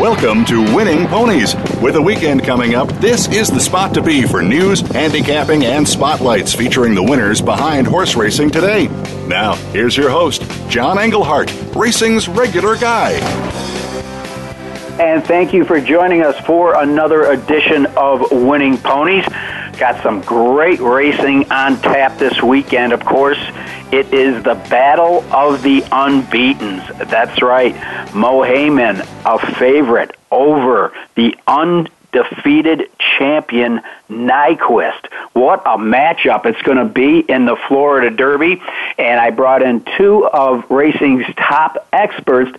Welcome to Winning Ponies. With a weekend coming up, this is the spot to be for news, handicapping, and spotlights featuring the winners behind horse racing today. Now, here's your host, John Englehart, racing's regular guy. And thank you for joining us for another edition of Winning Ponies. Got some great racing on tap this weekend, of course. It is the Battle of the Unbeatens. That's right. Mohaymen, a favorite over the undefeated champion Nyquist. What a matchup it's going to be in the Florida Derby. And I brought in two of racing's top experts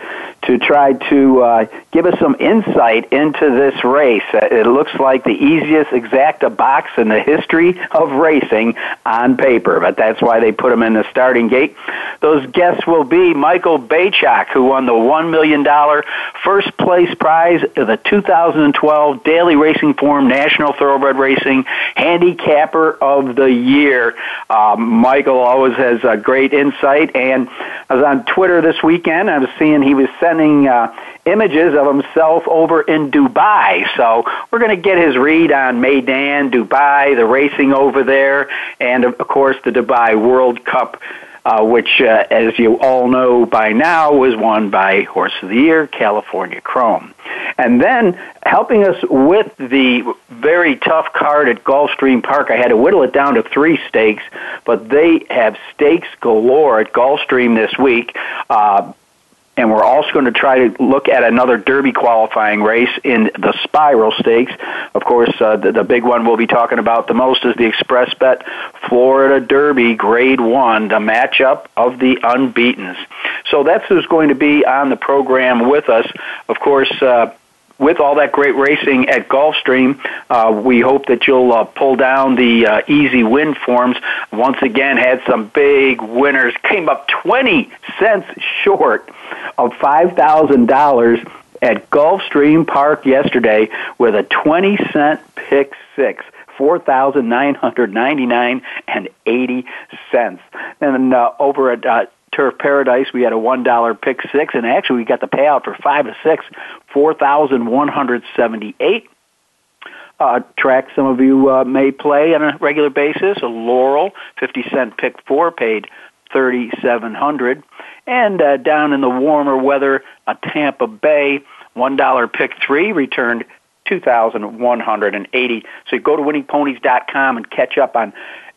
to try to uh, give us some insight into this race. Uh, it looks like the easiest exacta box in the history of racing on paper, but that's why they put them in the starting gate. Those guests will be Michael Beychok, who won the $1 million first place prize of the 2012 Daily Racing Form National Thoroughbred Racing Handicapper of the Year. Um, Michael always has a great insight, and I was on Twitter this weekend. I was seeing he was sending uh, images of himself over in Dubai. So we're going to get his read on Meydan, Dubai, the racing over there, and of course the Dubai World Cup. Uh, which, uh, as you all know by now, was won by Horse of the Year, California Chrome. And then helping us with the very tough card at Gulfstream Park, I had to whittle it down to three stakes, but they have stakes galore at Gulfstream this week. Uh, and we're also going to try to look at another Derby qualifying race in the Spiral Stakes. Of course, uh, the, the big one we'll be talking about the most is the Xpressbet Florida Derby Grade 1, the matchup of the unbeatens. So that's who's going to be on the program with us. Of course, uh, with all that great racing at Gulfstream, uh, we hope that you'll uh, pull down the uh, easy win forms. Once again, had some big winners, came up 20 cents short of $5,000 at Gulfstream Park yesterday with a 20 cent pick six. Four thousand nine hundred ninety nine and eighty cents. And uh, over at uh, Turf Paradise, we had a one dollar pick six, and actually we got the payout for five to six, four thousand one hundred seventy eight. Uh, track some of you uh, may play on a regular basis. A Laurel, fifty cent pick four, paid thirty seven hundred, and uh, down in the warmer weather, a Tampa Bay one dollar pick three returned 2,180. So you go to winningponies.com and catch up on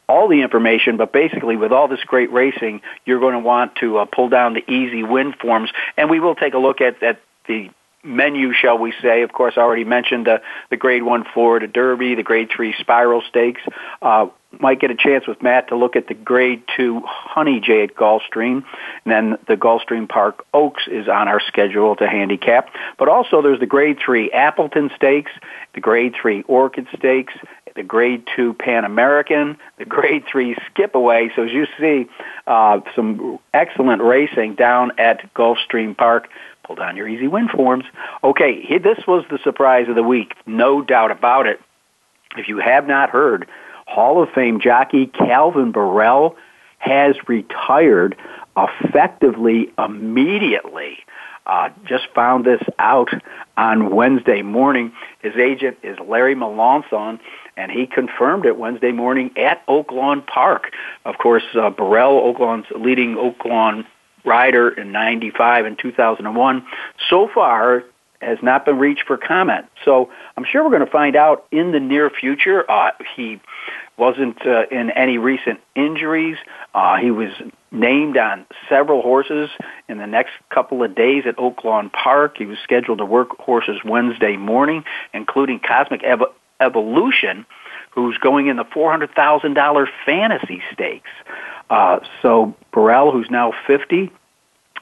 all the information, but basically with all this great racing, you're going to want to uh, pull down the easy win forms, and we will take a look at, at the menu, shall we say. Of course, I already mentioned the, the Grade 1 Florida Derby, the Grade 3 Spiral Stakes. Uh, might get a chance with Matt to look at the Grade 2 Honey J at Gulfstream. And then the Gulfstream Park Oaks is on our schedule to handicap. But also there's the Grade 3 Appleton Stakes, the Grade 3 Orchid Stakes, the Grade 2 Pan American, the Grade 3 Skip Away. So as you see, uh, some excellent racing down at Gulfstream Park. Pull down your easy win forms. Okay, this was the surprise of the week, no doubt about it. If you have not heard, Hall of Fame jockey Calvin Borel has retired effectively immediately. Uh, just found this out on Wednesday morning. His agent is Larry Melancon, and he confirmed it Wednesday morning at Oaklawn Park. Of course, uh, Borel, Oaklawn's leading Oaklawn rider in 95 and 2001, so far has not been reached for comment. So I'm sure we're going to find out in the near future. Uh, he wasn't uh, in any recent injuries. Uh, he was named on several horses in the next couple of days at Oaklawn Park. He was scheduled to work horses Wednesday morning, including Cosmic Evolution, who's going in the $400,000 fantasy stakes. Uh, so Borel, who's now 50,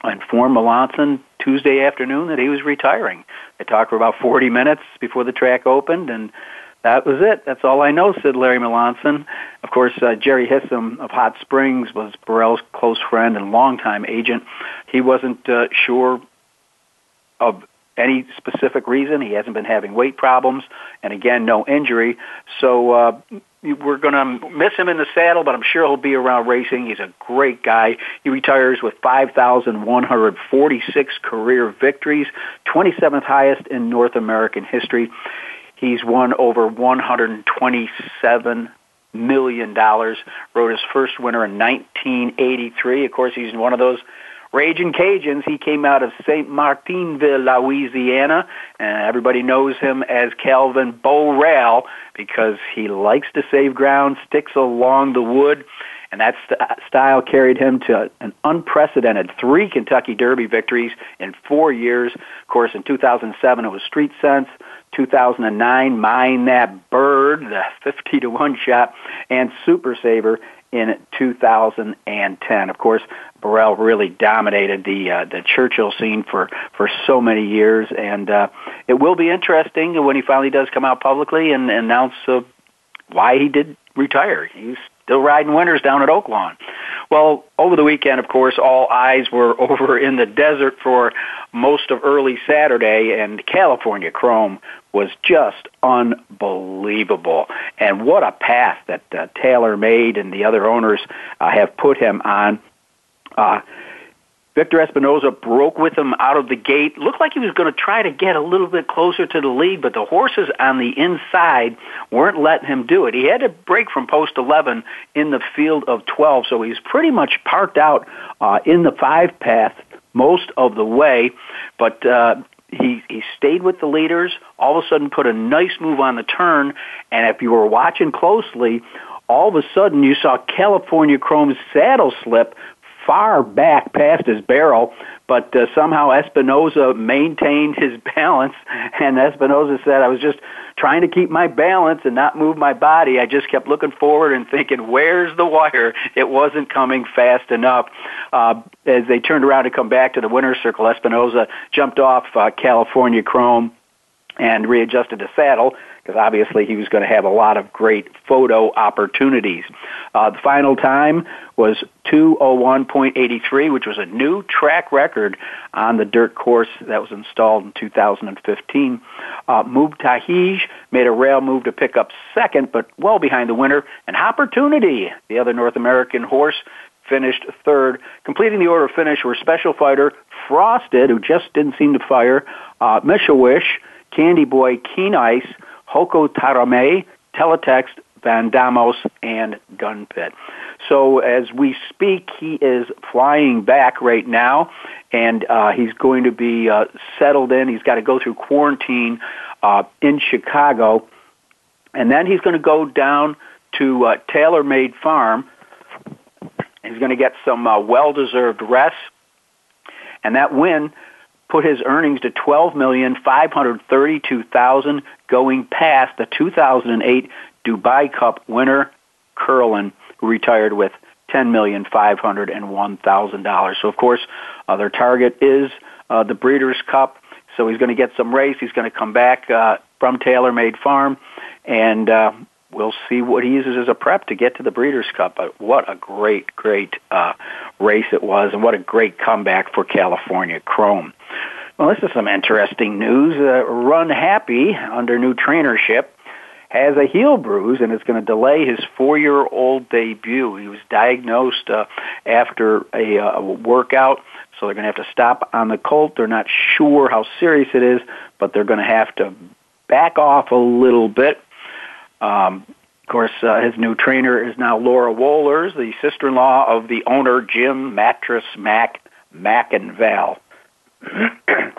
informed Melancon Tuesday afternoon that he was retiring. They talked for about 40 minutes before the track opened, and that was it. That's all I know, said Larry Melancon. Of course, uh, Jerry Hissam of Hot Springs was Borel's close friend and longtime agent. He wasn't uh, sure of any specific reason. He hasn't been having weight problems, and again, no injury. So uh, we're going to miss him in the saddle, but I'm sure he'll be around racing. He's a great guy. He retires with 5,146 career victories, 27th highest in North American history. He's won over 127 million dollars. Wrote his first winner in 1983. Of course, he's one of those Raging Cajuns. He came out of St. Martinville, Louisiana, and everybody knows him as Calvin Borel because he likes to save ground, sticks along the wood, and that st- uh, style carried him to an unprecedented three Kentucky Derby victories in four years. Of course, in 2007 it was Street Sense. 2009, Mine That Bird, the 50 to 1 shot, and Super Saver in 2010. Of course, Borel really dominated the uh, the Churchill scene for for so many years, and uh, it will be interesting when he finally does come out publicly and announce uh, why he did retire. He's still riding winners down at Oaklawn. Well, over the weekend, of course, all eyes were over in the desert for most of early Saturday, and California Chrome was just unbelievable. And what a path that uh, TaylorMade and the other owners uh, have put him on. Uh, Victor Espinoza broke with him out of the gate. Looked like he was going to try to get a little bit closer to the lead, but the horses on the inside weren't letting him do it. He had to break from post 11 in the field of 12, so he's pretty much parked out uh, in the five path most of the way. But uh, he he stayed with the leaders. All of a sudden, put a nice move on the turn, and if you were watching closely, all of a sudden you saw California Chrome's saddle slip far back past his barrel, but uh, somehow Espinoza maintained his balance, and Espinoza said, I was just trying to keep my balance and not move my body. I just kept looking forward and thinking, where's the wire? It wasn't coming fast enough. Uh, as they turned around to come back to the winner's circle, Espinoza jumped off uh, California Chrome and readjusted the saddle because obviously he was going to have a lot of great photo opportunities. Uh, the final time was 201.83, which was a new track record on the dirt course that was installed in 2015. Uh, Mubtaahij made a rail move to pick up second, but well behind the winner. And Hoppertunity, the other North American horse, finished third. Completing the order of finish were Special Fighter, Frosted, who just didn't seem to fire, uh, Mshawish, Candy Boy, Keen Ice, Hokko Tarumae, Teletext, Vandamos, and Gun Pit. So as we speak, he is flying back right now, and uh, he's going to be uh, settled in. He's got to go through quarantine uh, in Chicago, and then he's going to go down to uh, TaylorMade Farm. He's going to get some uh, well-deserved rest, and that win put his earnings to twelve million five hundred thirty-two thousand, going past the 2008 Dubai Cup winner Curlin, who retired with ten million five hundred and one thousand dollars. So, of course, uh, their target is uh, the Breeders' Cup. So he's going to get some race. He's going to come back uh, from TaylorMade Farm, and uh, we'll see what he uses as a prep to get to the Breeders' Cup. But what a great, great uh, race it was, and what a great comeback for California Chrome. Well, this is some interesting news. Uh, Run Happy, under new trainership, has a heel bruise and is going to delay his four-year-old debut. He was diagnosed uh, after a uh, workout, so they're going to have to stop on the colt. They're not sure how serious it is, but they're going to have to back off a little bit. Um, of course, uh, his new trainer is now Laura Wohlers, the sister-in-law of the owner Jim Mattress Mac McIngvale.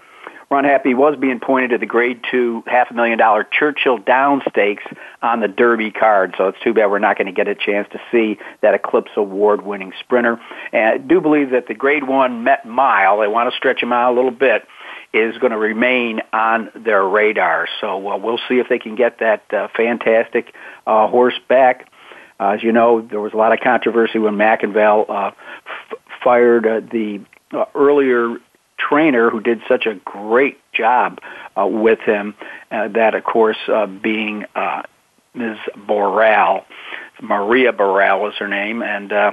Run Happy was being pointed to the grade two half a million dollar Churchill Down Stakes on the Derby card. So it's too bad we're not going to get a chance to see that Eclipse Award winning sprinter. And I do believe that the grade one Met Mile, they want to stretch him out a little bit, is going to remain on their radar. So uh, we'll see if they can get that uh, fantastic uh, horse back. Uh, as you know, there was a lot of controversy when McIngvale uh, f- fired uh, the uh, earlier trainer who did such a great job uh, with him. Uh, that, of course, uh, being uh, Ms. Borel, Maria Borel is her name, and uh,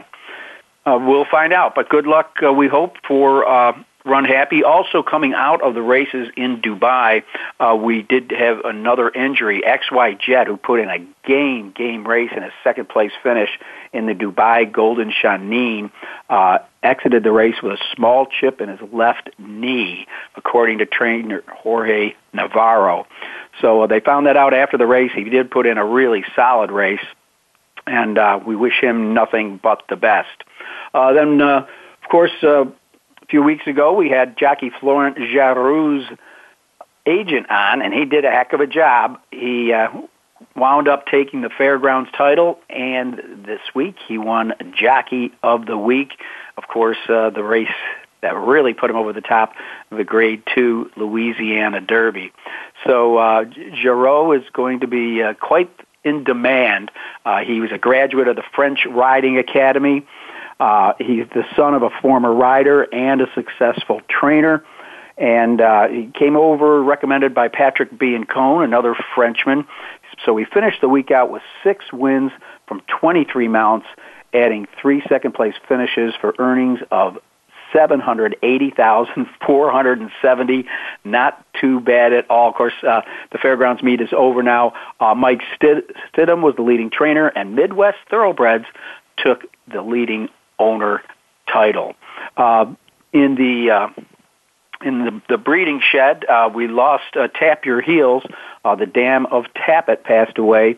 uh, we'll find out. But good luck, uh, we hope, for uh, Run Happy. Also coming out of the races in Dubai, uh, we did have another injury. XY Jet, who put in a game game race and a second place finish in the Dubai Golden Shaheen, uh, exited the race with a small chip in his left knee, according to trainer Jorge Navarro. So uh, they found that out after the race. He did put in a really solid race, and uh, we wish him nothing but the best. Uh, then, uh, of course, uh, few weeks ago we had jockey Florent Geroux's agent on, and he did a heck of a job. He uh, wound up taking the fairgrounds title, and this week he won Jockey of the Week. Of course, uh, the race that really put him over the top, the Grade Two Louisiana Derby. So uh, Geroux is going to be uh, quite in demand. Uh, he was a graduate of the French Riding Academy. Uh, he's the son of a former rider and a successful trainer. And uh, he came over recommended by Patrick Biancone, another Frenchman. So he finished the week out with six wins from 23 mounts, adding three second place finishes for earnings of 780,470. Not too bad at all. Of course, uh, the fairgrounds meet is over now. Uh, Mike Stidham was the leading trainer, and Midwest Thoroughbreds took the leading owner title. Uh, in the uh, in the, the breeding shed, uh, we lost uh, Tap Your Heels. Uh, the dam of Tapit passed away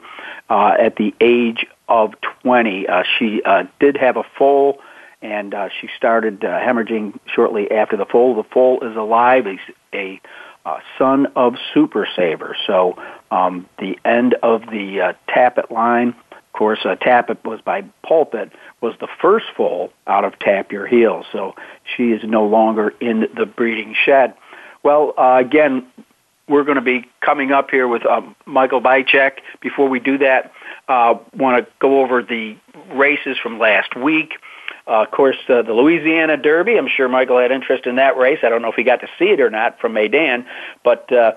uh, at the age of 20. Uh, she uh, did have a foal, and uh, she started uh, hemorrhaging shortly after the foal. The foal is alive. He's a uh, son of Super Saver. So um, the end of the uh, Tapit line of course, uh, was by Pulpit was the first foal out of Tap Your Heels, so she is no longer in the breeding shed. Well, uh, again, we're going to be coming up here with um, Michael Beychok. Before we do that, uh, want to go over the races from last week. Uh, of course, uh, the Louisiana Derby. I'm sure Michael had interest in that race. I don't know if he got to see it or not from Meydan, but uh,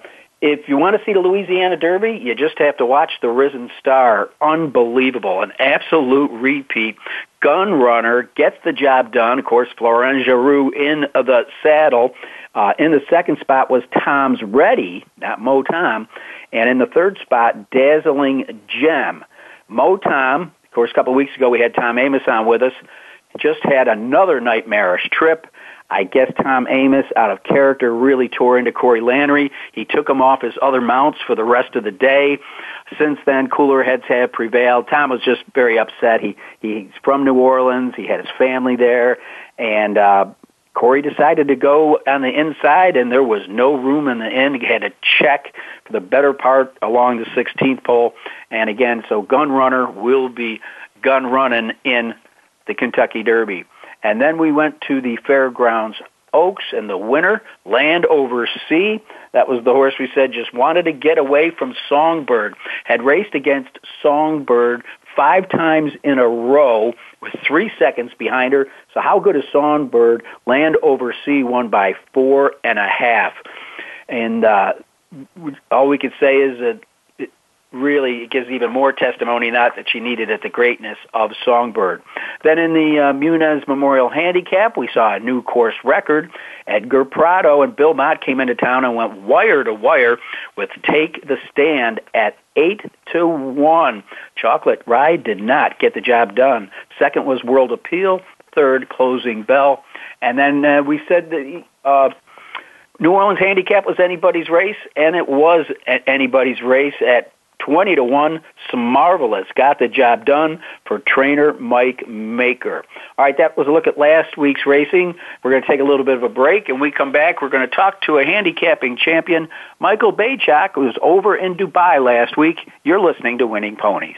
if you want to see the Louisiana Derby, you just have to watch the Risen Star. Unbelievable, an absolute repeat. Gun runner gets the job done. Of course, Florent Geroux in the saddle. Uh, in the second spot was Tom's Ready, not Mo Tom. And in the third spot, Dazzling Gem. Mo Tom, of course, a couple of weeks ago we had Tom Amoss on with us, just had another nightmarish trip. I guess Tom Amoss, out of character, really tore into Corey Lanerie. He took him off his other mounts for the rest of the day. Since then, cooler heads have prevailed. Tom was just very upset. He he's from New Orleans. He had his family there, and uh, Corey decided to go on the inside, and there was no room in the end. He had to check for the better part along the 16th pole. And again, so Gun Runner will be gun running in the Kentucky Derby. And then we went to the Fairgrounds Oaks and the winner, Land Over Sea. That was the horse we said just wanted to get away from Songbird. Had raced against Songbird five times in a row with three seconds behind her. So how good is Songbird? Land Over Sea won by four and a half. And uh, all we could say is that it really it gives even more testimony not that she needed it the greatness of songbird then in the uh, muniz memorial handicap we saw a new course record. Edgar prado and bill mott came into town and went wire to wire with take the stand at eight to one. Chocolate ride did not get the job done. Second was world appeal. Third closing bell. And then uh, we said that uh, New Orleans handicap was anybody's race, and it was anybody's race at 20 to 1, Some marvelous. Got the job done for trainer Mike Maker. All right, that was a look at last week's racing. We're going to take a little bit of a break, and we come back. We're going to talk to a handicapping champion, Michael Beychok, who was over in Dubai last week. You're listening to Winning Ponies.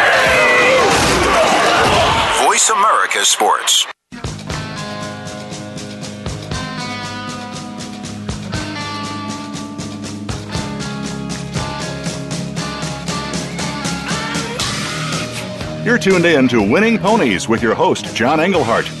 Voice America Sports. You're tuned in to Winning Ponies with your host, John Englehart.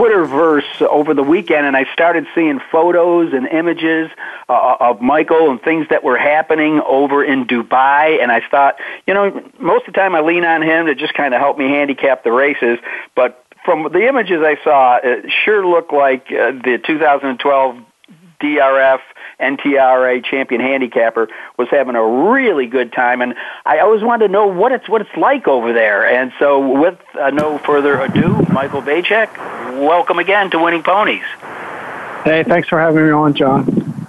Twitterverse over the weekend, and I started seeing photos and images uh, of Michael and things that were happening over in Dubai. And I thought, you know, most of the time I lean on him to just kind of help me handicap the races, but from the images I saw, it sure looked like uh, the 2012 DRF NTRA champion handicapper was having a really good time, and I always wanted to know what it's what it's like over there. And so, with uh, no further ado, Michael Beychok, welcome again to Winning Ponies. Hey, thanks for having me on, John.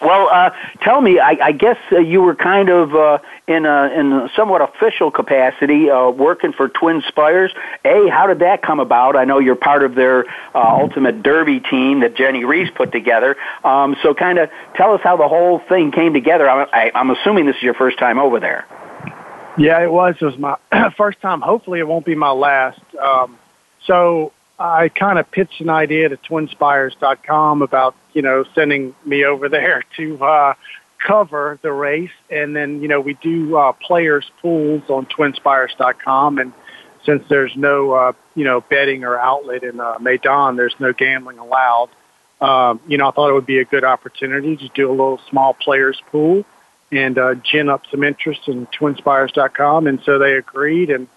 Well, uh, tell me, I, I guess uh, you were kind of uh, in a in a somewhat official capacity uh, working for Twin Spires. A, how did that come about? I know you're part of their uh, Ultimate Derby team that Jenny Reese put together. Um, so, kind of tell us how the whole thing came together. I'm, I, I'm assuming this is your first time over there. Yeah, it was. It was my first time. Hopefully, it won't be my last. Um, so I kind of pitched an idea to twinspires.com about, you know, sending me over there to uh, cover the race. And then, you know, we do uh, players pools on twinspires.com. And since there's no, uh, you know, betting or outlet in uh, Meydan, there's no gambling allowed. Um, you know, I thought it would be a good opportunity to do a little small players pool and uh, gin up some interest in twinspires.com. And so they agreed. And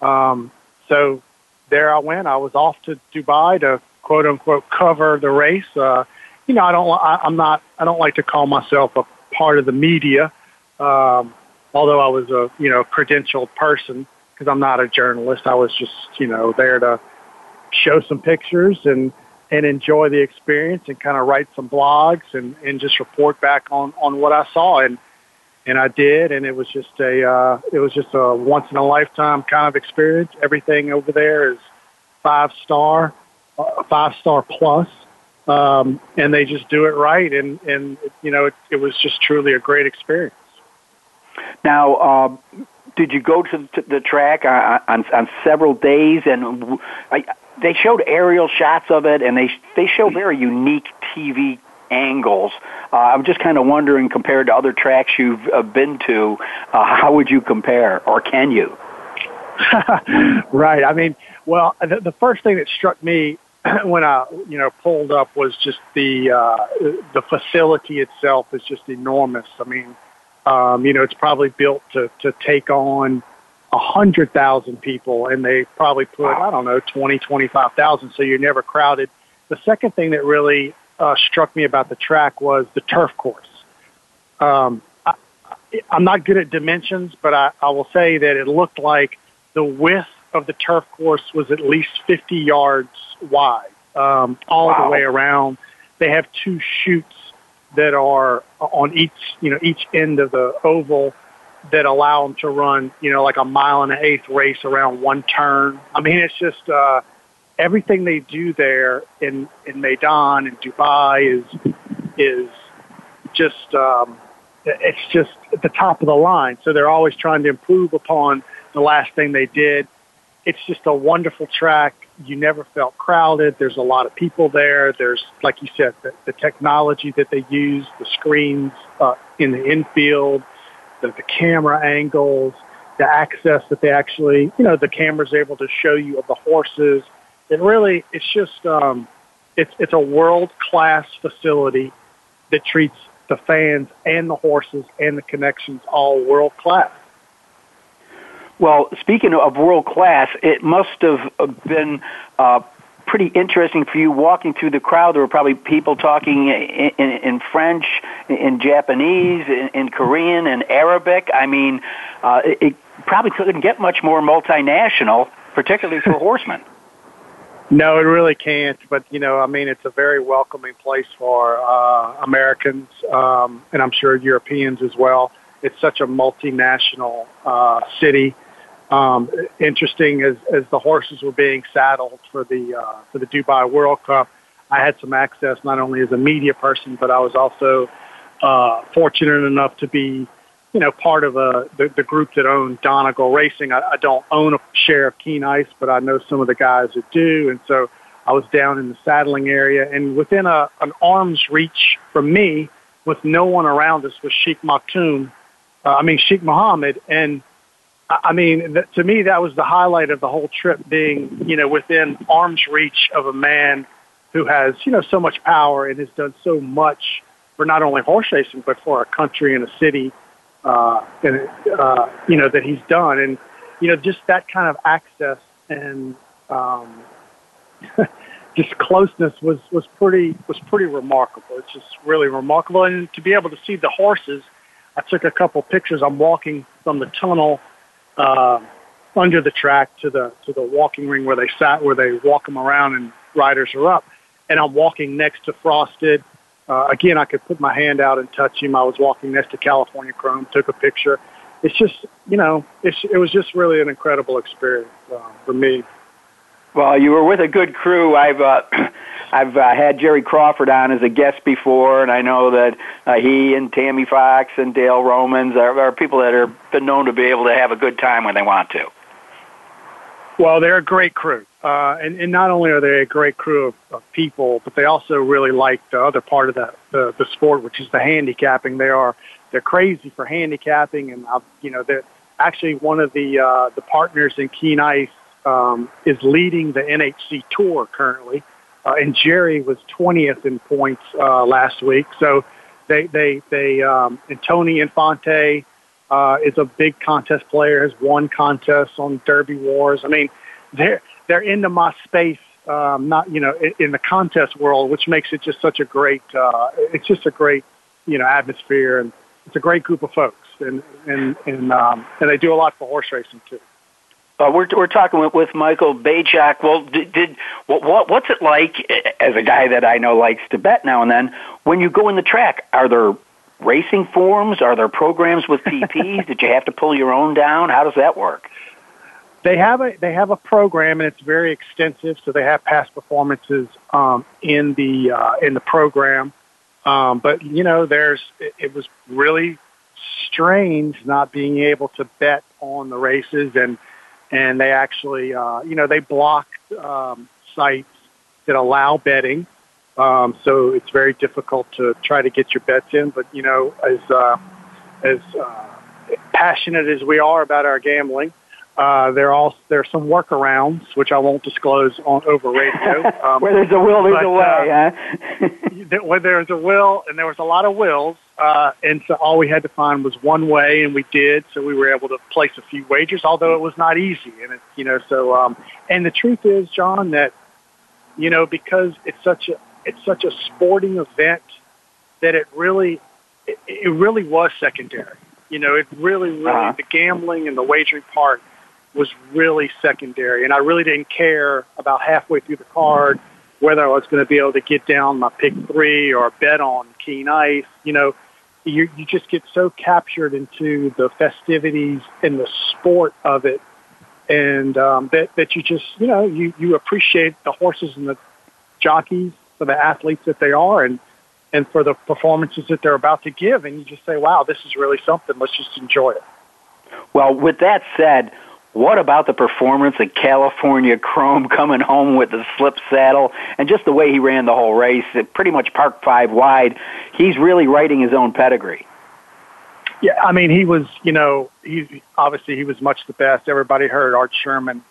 um, so there I went. I was off to Dubai to quote unquote cover the race. Uh, you know, I don't, I, I'm not, I don't like to call myself a part of the media. Um, although I was a, you know, credentialed person because I'm not a journalist. I was just, you know, there to show some pictures and, and enjoy the experience and kind of write some blogs and, and just report back on, on what I saw. And, and I did, and it was just a uh, it was just a once in a lifetime kind of experience. Everything over there is five star, uh, five star plus, um, and they just do it right. And and you know it, it was just truly a great experience. Now, uh, did you go to the track on, on, on several days? And I, they showed aerial shots of it, and they they show very unique TV angles. Uh, I'm just kind of wondering, compared to other tracks you've uh, been to, uh, how would you compare, or can you? right. I mean, well, the, the first thing that struck me when I, you know, pulled up was just the uh, the facility itself is just enormous. I mean, um, you know, it's probably built to to take on a hundred thousand people, and they probably put I don't know twenty twenty five thousand, so you're never crowded. The second thing that really uh, struck me about the track was the turf course. Um, I, I'm not good at dimensions, but I, I will say that it looked like the width of the turf course was at least 50 yards wide, um, all wow. the way around. They have two chutes that are on each, you know, each end of the oval that allow them to run, you know, like a mile and an eighth race around one turn. I mean, it's just, uh, everything they do there in in Meydan and Dubai is is just um, it's just at the top of the line. So they're always trying to improve upon the last thing they did. It's just a wonderful track. You never felt crowded. There's a lot of people there. There's, like you said, the, the technology that they use, the screens uh, in the infield, the, the camera angles, the access that they actually, you know, the camera's able to show you of the horses. It really, it's just, um, it's it's a world class facility that treats the fans and the horses and the connections all world class. Well, speaking of world class, it must have been uh, pretty interesting for you walking through the crowd. There were probably people talking in, in, in French, in Japanese, in, in Korean, and Arabic. I mean, uh, it, it probably couldn't get much more multinational, particularly for horsemen. No, it really can't. But you know, I mean, it's a very welcoming place for uh, Americans, um, and I'm sure Europeans as well. It's such a multinational uh, city. Um, interesting as as the horses were being saddled for the uh, for the Dubai World Cup, I had some access not only as a media person, but I was also uh, fortunate enough to be you know, part of a, the, the group that owned Donegal Racing. I, I don't own a share of Keen Ice, but I know some of the guys that do. And so I was down in the saddling area and within a, an arm's reach from me with no one around us was Sheikh Maktoum. Uh, I mean, Sheikh Mohammed. And I mean, th- to me, that was the highlight of the whole trip being, you know, within arm's reach of a man who has, you know, so much power and has done so much for not only horse racing, but for a country and a city uh, and uh, you know that he's done, and you know just that kind of access and um, just closeness was was pretty was pretty remarkable. It's just really remarkable, and to be able to see the horses. I took a couple pictures. I'm walking from the tunnel uh, under the track to the to the walking ring where they sat, where they walk them around and riders are up, and I'm walking next to Frosted uh, again, I could put my hand out and touch him. I was walking next to California Chrome, took a picture. It's just, you know, it's, it was just really an incredible experience uh, for me. Well, you were with a good crew. I've uh, I've uh, had Jerry Crawford on as a guest before, and I know that uh, he and Tammy Fox and Dale Romans are, are people that are been known to be able to have a good time when they want to. Well, they're a great crew. Uh, and, and not only are they a great crew of, of people, but they also really like the other part of the, the, the sport, which is the handicapping. They are, they're crazy for handicapping. And, uh, you know, they're actually one of the, uh, the partners in Keen Ice, um, is leading the NHC tour currently. Uh, and Jerry was 20th in points, uh, last week. So they, they, they, um, and Tony Infante, uh, is a big contest player, has won contests on Derby Wars. I mean, they're they're into my space, um, not you know, in, the contest world, which makes it just such a great. Uh, it's just a great, you know, atmosphere, and it's a great group of folks, and and and um, and they do a lot for horse racing too. Uh, we're we're talking with, with Michael Beychok. Well, did, did what, what what's it like as a guy that I know likes to bet now and then? When you go in the track, are there racing forms? Are there programs with PPs? Did you have to pull your own down? How does that work? They have a they have a program and it's very extensive. So they have past performances um, in the uh, in the program. Um, but you know, there's it, it was really strange not being able to bet on the races and and they actually uh, you know they block um, sites that allow betting um, so it's very difficult to try to get your bets in. But you know, as uh, as uh, passionate as we are about our gambling, uh, there are there are some workarounds which I won't disclose on over radio. Um, where there's a will, there's but, a way. Uh, huh? where there's a will, and there was a lot of wills, uh, and so all we had to find was one way, and we did. So we were able to place a few wagers, although it was not easy. And it, you know, so um, and the truth is, John, that you know because it's such a it's such a sporting event that it really it, it really was secondary. You know, it really, really uh-huh. the gambling and the wagering part was really secondary, and I really didn't care about halfway through the card whether I was going to be able to get down my pick three or bet on Keen Ice. You know, you you just get so captured into the festivities and the sport of it, and um, that that you just you know you you appreciate the horses and the jockeys for the athletes that they are, and and for the performances that they're about to give. And you just say, wow, this is really something. Let's just enjoy it. Well, with that said, what about the performance of California Chrome coming home with the slip saddle and just the way he ran the whole race? It pretty much parked five wide. He's really writing his own pedigree. Yeah, I mean, he was, you know, he obviously he was much the best. Everybody heard Art Sherman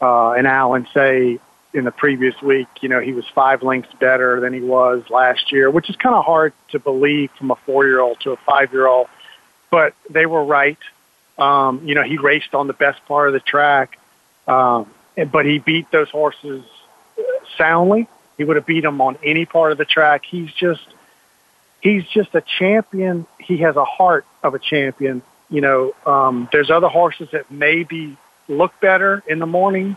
uh, and Alan say in the previous week, you know, he was five lengths better than he was last year, which is kind of hard to believe from a four-year-old to a five-year-old. But they were right. Um, you know, he raced on the best part of the track, um, but he beat those horses soundly. He would have beat them on any part of the track. He's just, he's just a champion. He has a heart of a champion. You know, um, there's other horses that maybe look better in the morning,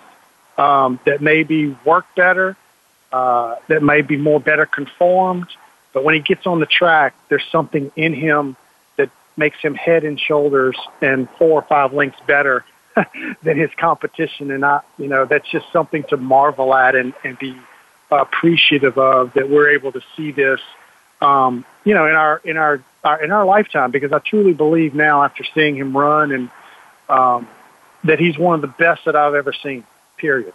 um, that maybe work better, uh, that may be more better conformed. But when he gets on the track, there's something in him makes him head and shoulders and four or five lengths better than his competition. And I, you know, that's just something to marvel at and, and be appreciative of that we're able to see this, um, you know, in our, in our, our, in our lifetime, because I truly believe now after seeing him run and, um, that he's one of the best that I've ever seen, period.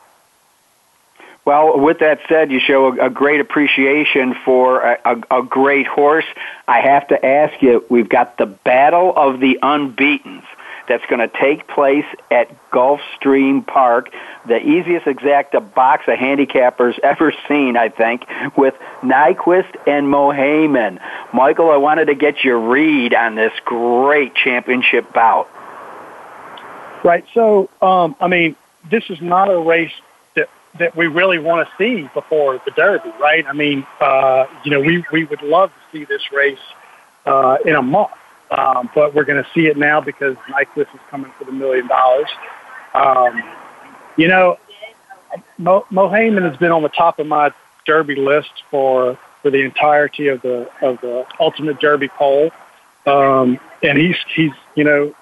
Well, with that said, you show a, a great appreciation for a, a, a, great horse. I have to ask you, we've got the Battle of the Unbeatens that's going to take place at Gulfstream Park, the easiest exacta box of handicapper's ever seen, I think, with Nyquist and Mohaymen. Michael, I wanted to get your read on this great championship bout. Right. So, um, I mean, this is not a race that we really want to see before the Derby, right? I mean, uh, you know, we, we would love to see this race uh, in a month, um, but we're going to see it now because Nyquist is coming for the million dollars. Um, you know, Mo, Mohaymen has been on the top of my Derby list for for the entirety of the of the Ultimate Derby poll, um, and he's he's you know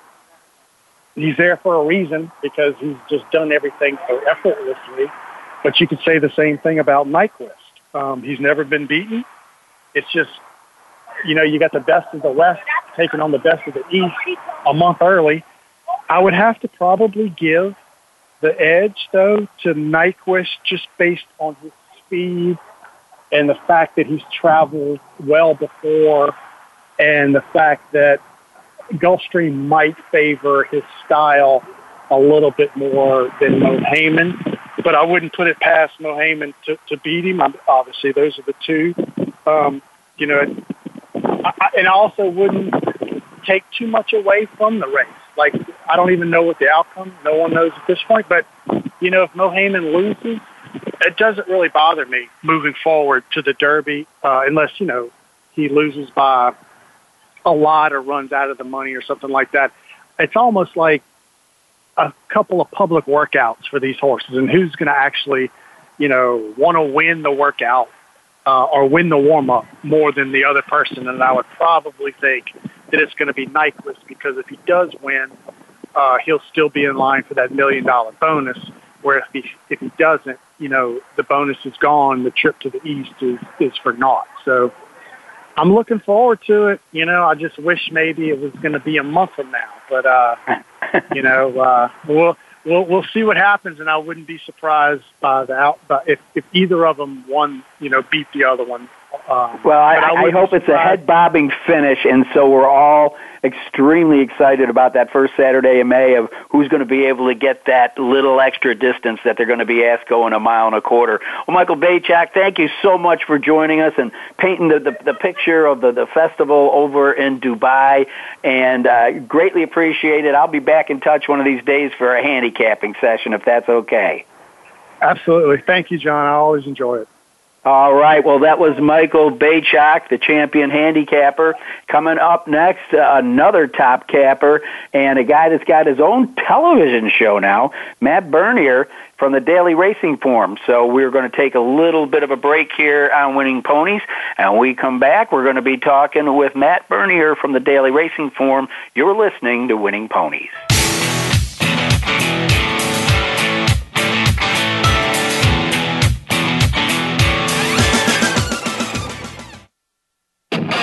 he's there for a reason because he's just done everything so effortlessly. But you could say the same thing about Nyquist. Um, he's never been beaten. It's just, you know, you got the best of the West taking on the best of the East a month early. I would have to probably give the edge, though, to Nyquist just based on his speed and the fact that he's traveled well before and the fact that Gulfstream might favor his style a little bit more than Mohaymen but I wouldn't put it past Mohaymen to, to beat him. I'm, obviously, those are the two. Um, you know, I, and I also wouldn't take too much away from the race. Like, I don't even know what the outcome. No one knows at this point. But you know, if Mohaymen loses, it doesn't really bother me moving forward to the Derby, uh, unless you know he loses by a lot or runs out of the money or something like that. It's almost like a couple of public workouts for these horses and who's going to actually, you know, want to win the workout uh, or win the warm up more than the other person. And I would probably think that it's going to be Nyquist because if he does win, uh, he'll still be in line for that million dollar bonus. Where if he if he doesn't, you know, the bonus is gone. The trip to the east is is for naught. So I'm looking forward to it. You know, I just wish maybe it was going to be a month from now, but uh, you know, uh, we'll we'll we'll see what happens, and I wouldn't be surprised by the out by if if either of them one, you know, beat the other one. Um, well, I, I, I hope it's a head bobbing finish, and so we're all extremely excited about that first Saturday in May of who's going to be able to get that little extra distance that they're going to be asked going a mile and a quarter. Well, Michael Beychok, thank you so much for joining us and painting the, the, the picture of the, the festival over in Dubai, and uh, greatly appreciate it. I'll be back in touch one of these days for a handicapping session if that's okay. Absolutely. Thank you, John. I always enjoy it. All right. Well, that was Michael Beychok, the champion handicapper. Coming up next, uh, another top capper and a guy that's got his own television show now, Matt Bernier from the Daily Racing Form. So we're going to take a little bit of a break here on Winning Ponies, and we come back. We're going to be talking with Matt Bernier from the Daily Racing Form. You're listening to Winning Ponies.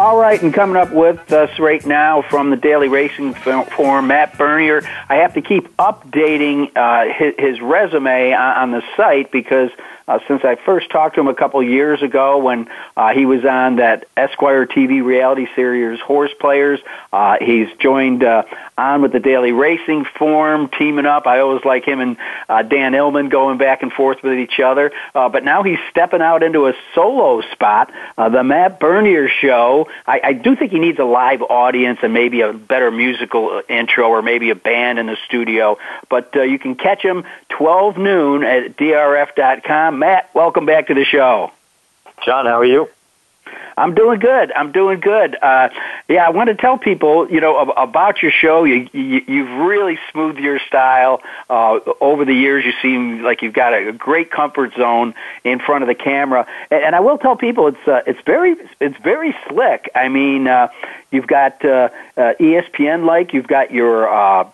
All right, and coming up with us right now from the Daily Racing Form, Matt Bernier. I have to keep updating uh, his, his, resume on, on, the site because uh, since I first talked to him a couple years ago when uh, he was on that Esquire TV reality series Horse Players, uh, he's joined uh, on with the Daily Racing Form, teaming up. I always like him and uh, Dan Illman going back and forth with each other. Uh, but now he's stepping out into a solo spot, uh, the Matt Bernier Show. I, I do think he needs a live audience and maybe a better musical intro or maybe a band in the studio. But uh, you can catch him 12 noon at drf.com. Matt, welcome back to the show. John, how are you? I'm doing good. I'm doing good. Uh, yeah, I want to tell people, you know, about your show. You, you you've really smoothed your style uh, over the years. You seem like you've got a great comfort zone in front of the camera. And, and I will tell people, it's uh, it's very it's very slick. I mean, uh, you've got uh, uh, ESPN like. You've got your uh,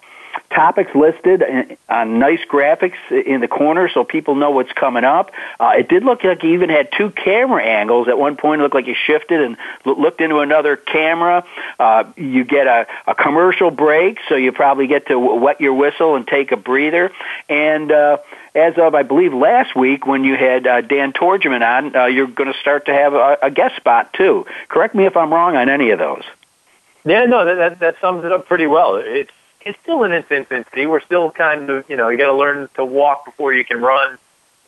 topics listed on nice graphics in the corner so people know what's coming up. Uh, it did look like you even had two camera angles. At one point, it looked like you shifted and looked into another camera. Uh, you get a, a commercial break, so you probably get to wet your whistle and take a breather. And uh, as of, I believe, last week when you had uh, Dan Tordjman on, uh, you're going to start to have a, a guest spot too. Correct me if I'm wrong on any of those. Yeah, no, that, that, that sums it up pretty well. It's it's still in its infancy. We're still kind of, you know, you got to learn to walk before you can run,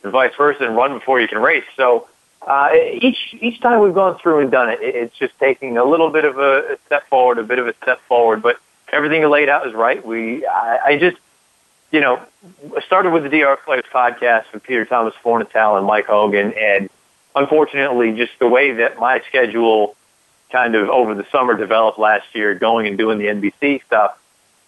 and vice versa, and run before you can race. So uh, each each time we've gone through and done it, it's just taking a little bit of a step forward, a bit of a step forward. But everything you laid out is right. We, I, I just, you know, started with the DR Players podcast with Peter Thomas Fornatale and Mike Hogan, and unfortunately, just the way that my schedule kind of over the summer developed last year, going and doing the NBC stuff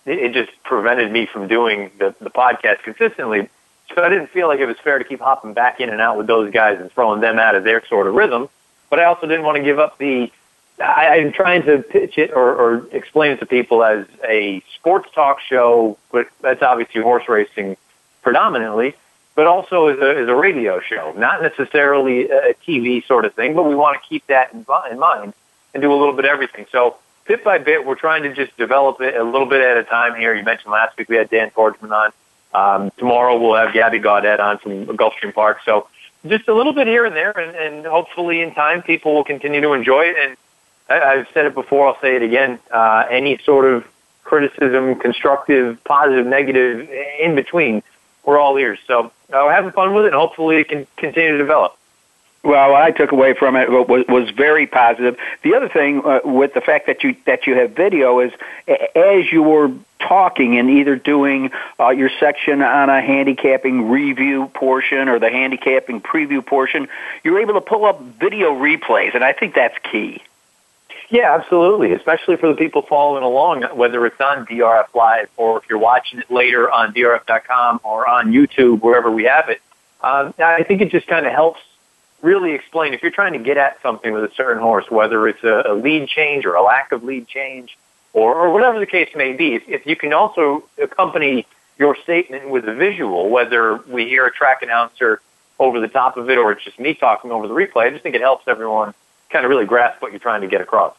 it just prevented me from doing the, the podcast consistently. So I didn't feel like it was fair to keep hopping back in and out with those guys and throwing them out of their sort of rhythm. But I also didn't want to give up the. I, I'm trying to pitch it or, or explain it to people as a sports talk show, but that's obviously horse racing predominantly, but also as a, as a radio show, not necessarily a TV sort of thing, but we want to keep that in, in mind and do a little bit of everything. So bit by bit, we're trying to just develop it a little bit at a time here. You mentioned last week we had Dan Tordjman on. Um, tomorrow we'll have Gabby Gaudet on from Gulfstream Park. So just a little bit here and there, and, and hopefully in time people will continue to enjoy it. And I, I've said it before, I'll say it again. Uh, any sort of criticism, constructive, positive, negative, in between, we're all ears. So uh, we're having fun with it, and hopefully it can continue to develop. Well, what I took away from it was was very positive. The other thing uh, with the fact that you that you have video is as you were talking and either doing uh, your section on a handicapping review portion or the handicapping preview portion, you're able to pull up video replays, and I think that's key. Yeah, absolutely. Especially for the people following along, whether it's on DRF Live or if you're watching it later on DRF.com or on YouTube, wherever we have it. Um, I think it just kind of helps really explain if you're trying to get at something with a certain horse, whether it's a, a lead change or a lack of lead change, or, or whatever the case may be. If, if you can also accompany your statement with a visual, whether we hear a track announcer over the top of it or it's just me talking over the replay, I just think it helps everyone kind of really grasp what you're trying to get across.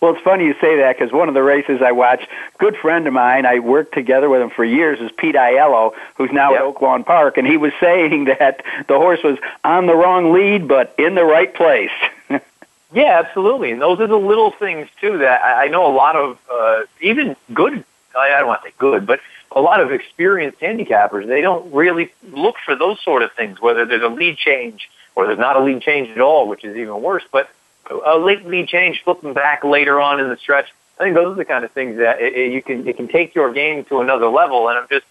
Well, it's funny you say that because one of the races I watched, good friend of mine, I worked together with him for years, is Pete Aiello, who's now yep. at Oaklawn Park, and he was saying that the horse was on the wrong lead but in the right place. yeah, absolutely, and those are the little things too that I know a lot of uh, even good. I don't want to say good, but a lot of experienced handicappers they don't really look for those sort of things, whether there's a lead change or there's not a lead change at all, which is even worse. But a late change, flipping back later on in the stretch. I think those are the kind of things that it, it, you can it can take your game to another level. And I'm just,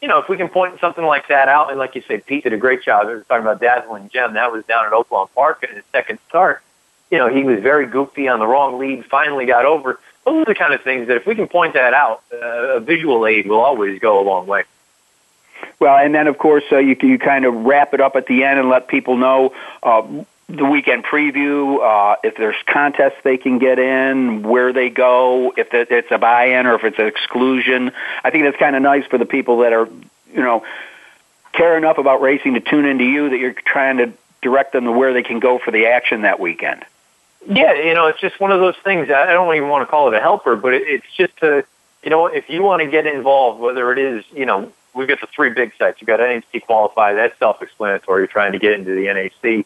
you know, if we can point something like that out, and like you say, Pete did a great job. We were talking about Dazzling Gem. That was down at Oaklawn Park in his second start. You know, he was very goofy on the wrong lead. Finally got over. Those are the kind of things that if we can point that out, uh, a visual aid will always go a long way. Well, and then of course uh, you you kind of wrap it up at the end and let people know uh, the weekend preview, uh, if there's contests they can get in, where they go, if it's a buy-in or if it's an exclusion. I think that's kind of nice for the people that are, you know, care enough about racing to tune into you that you're trying to direct them to where they can go for the action that weekend. Yeah, you know, it's just one of those things. I don't even want to call it a helper, but it's just to, you know, if you want to get involved, whether it is, you know, we've got the three big sites. You've got NHC qualify. That's self-explanatory. You're trying to get into the NHC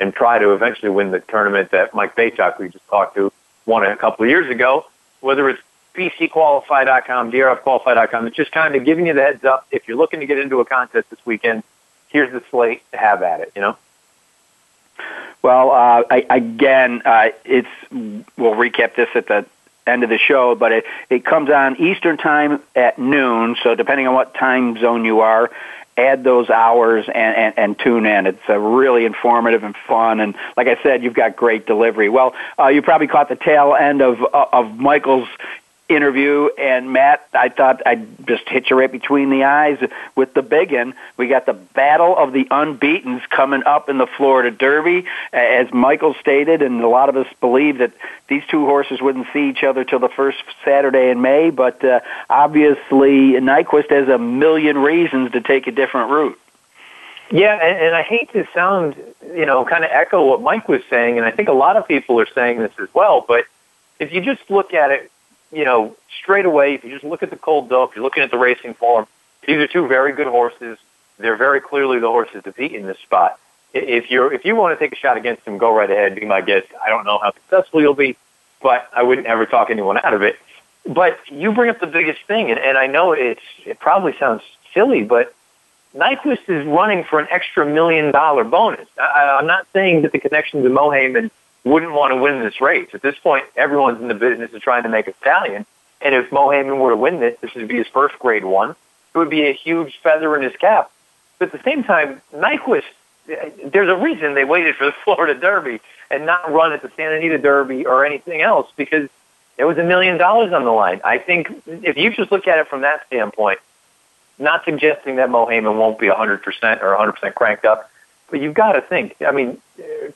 and try to eventually win the tournament that Mike Beychok, we just talked to, won a couple of years ago. Whether it's BCQualify.com, DRFQualify.com, it's just kind of giving you the heads up. If you're looking to get into a contest this weekend, here's the slate to have at it, you know? Well, uh, I, again, uh, it's we'll recap this at the end of the show, but it, it comes on Eastern time at noon. So depending on what time zone you are, add those hours and, and, and tune in. It's uh, really informative and fun. And like I said, you've got great delivery. Well, uh, you probably caught the tail end of uh, of Michael's interview. And Matt, I thought I'd just hit you right between the eyes with the big one. We got the battle of the unbeaten's coming up in the Florida Derby, as Michael stated, and a lot of us believe that these two horses wouldn't see each other till the first Saturday in May. But uh, obviously, Nyquist has a million reasons to take a different route. Yeah, and, and I hate to sound, you know, kind of echo what Mike was saying, and I think a lot of people are saying this as well. But if you just look at it you know, straight away, if you just look at the cold dope, you're looking at the racing form, these are two very good horses. They're very clearly the horses to beat in this spot. If you're if you want to take a shot against them, go right ahead. Be my guest. I don't know how successful you'll be, but I wouldn't ever talk anyone out of it. But you bring up the biggest thing, and, and I know it's it probably sounds silly, but Nyquist is running for an extra million dollar bonus. I, I'm not saying that the connection to Mohaymen wouldn't want to win this race. At this point, everyone's in the business of trying to make a stallion. And if Mohaymen were to win this, this would be his first grade one. It would be a huge feather in his cap. But at the same time, Nyquist, uh, there's a reason they waited for the Florida Derby and not run at the Santa Anita Derby or anything else because there was a million dollars on the line. I think if you just look at it from that standpoint, not suggesting that Mohaymen won't be 100% or 100% cranked up, but you've got to think. I mean,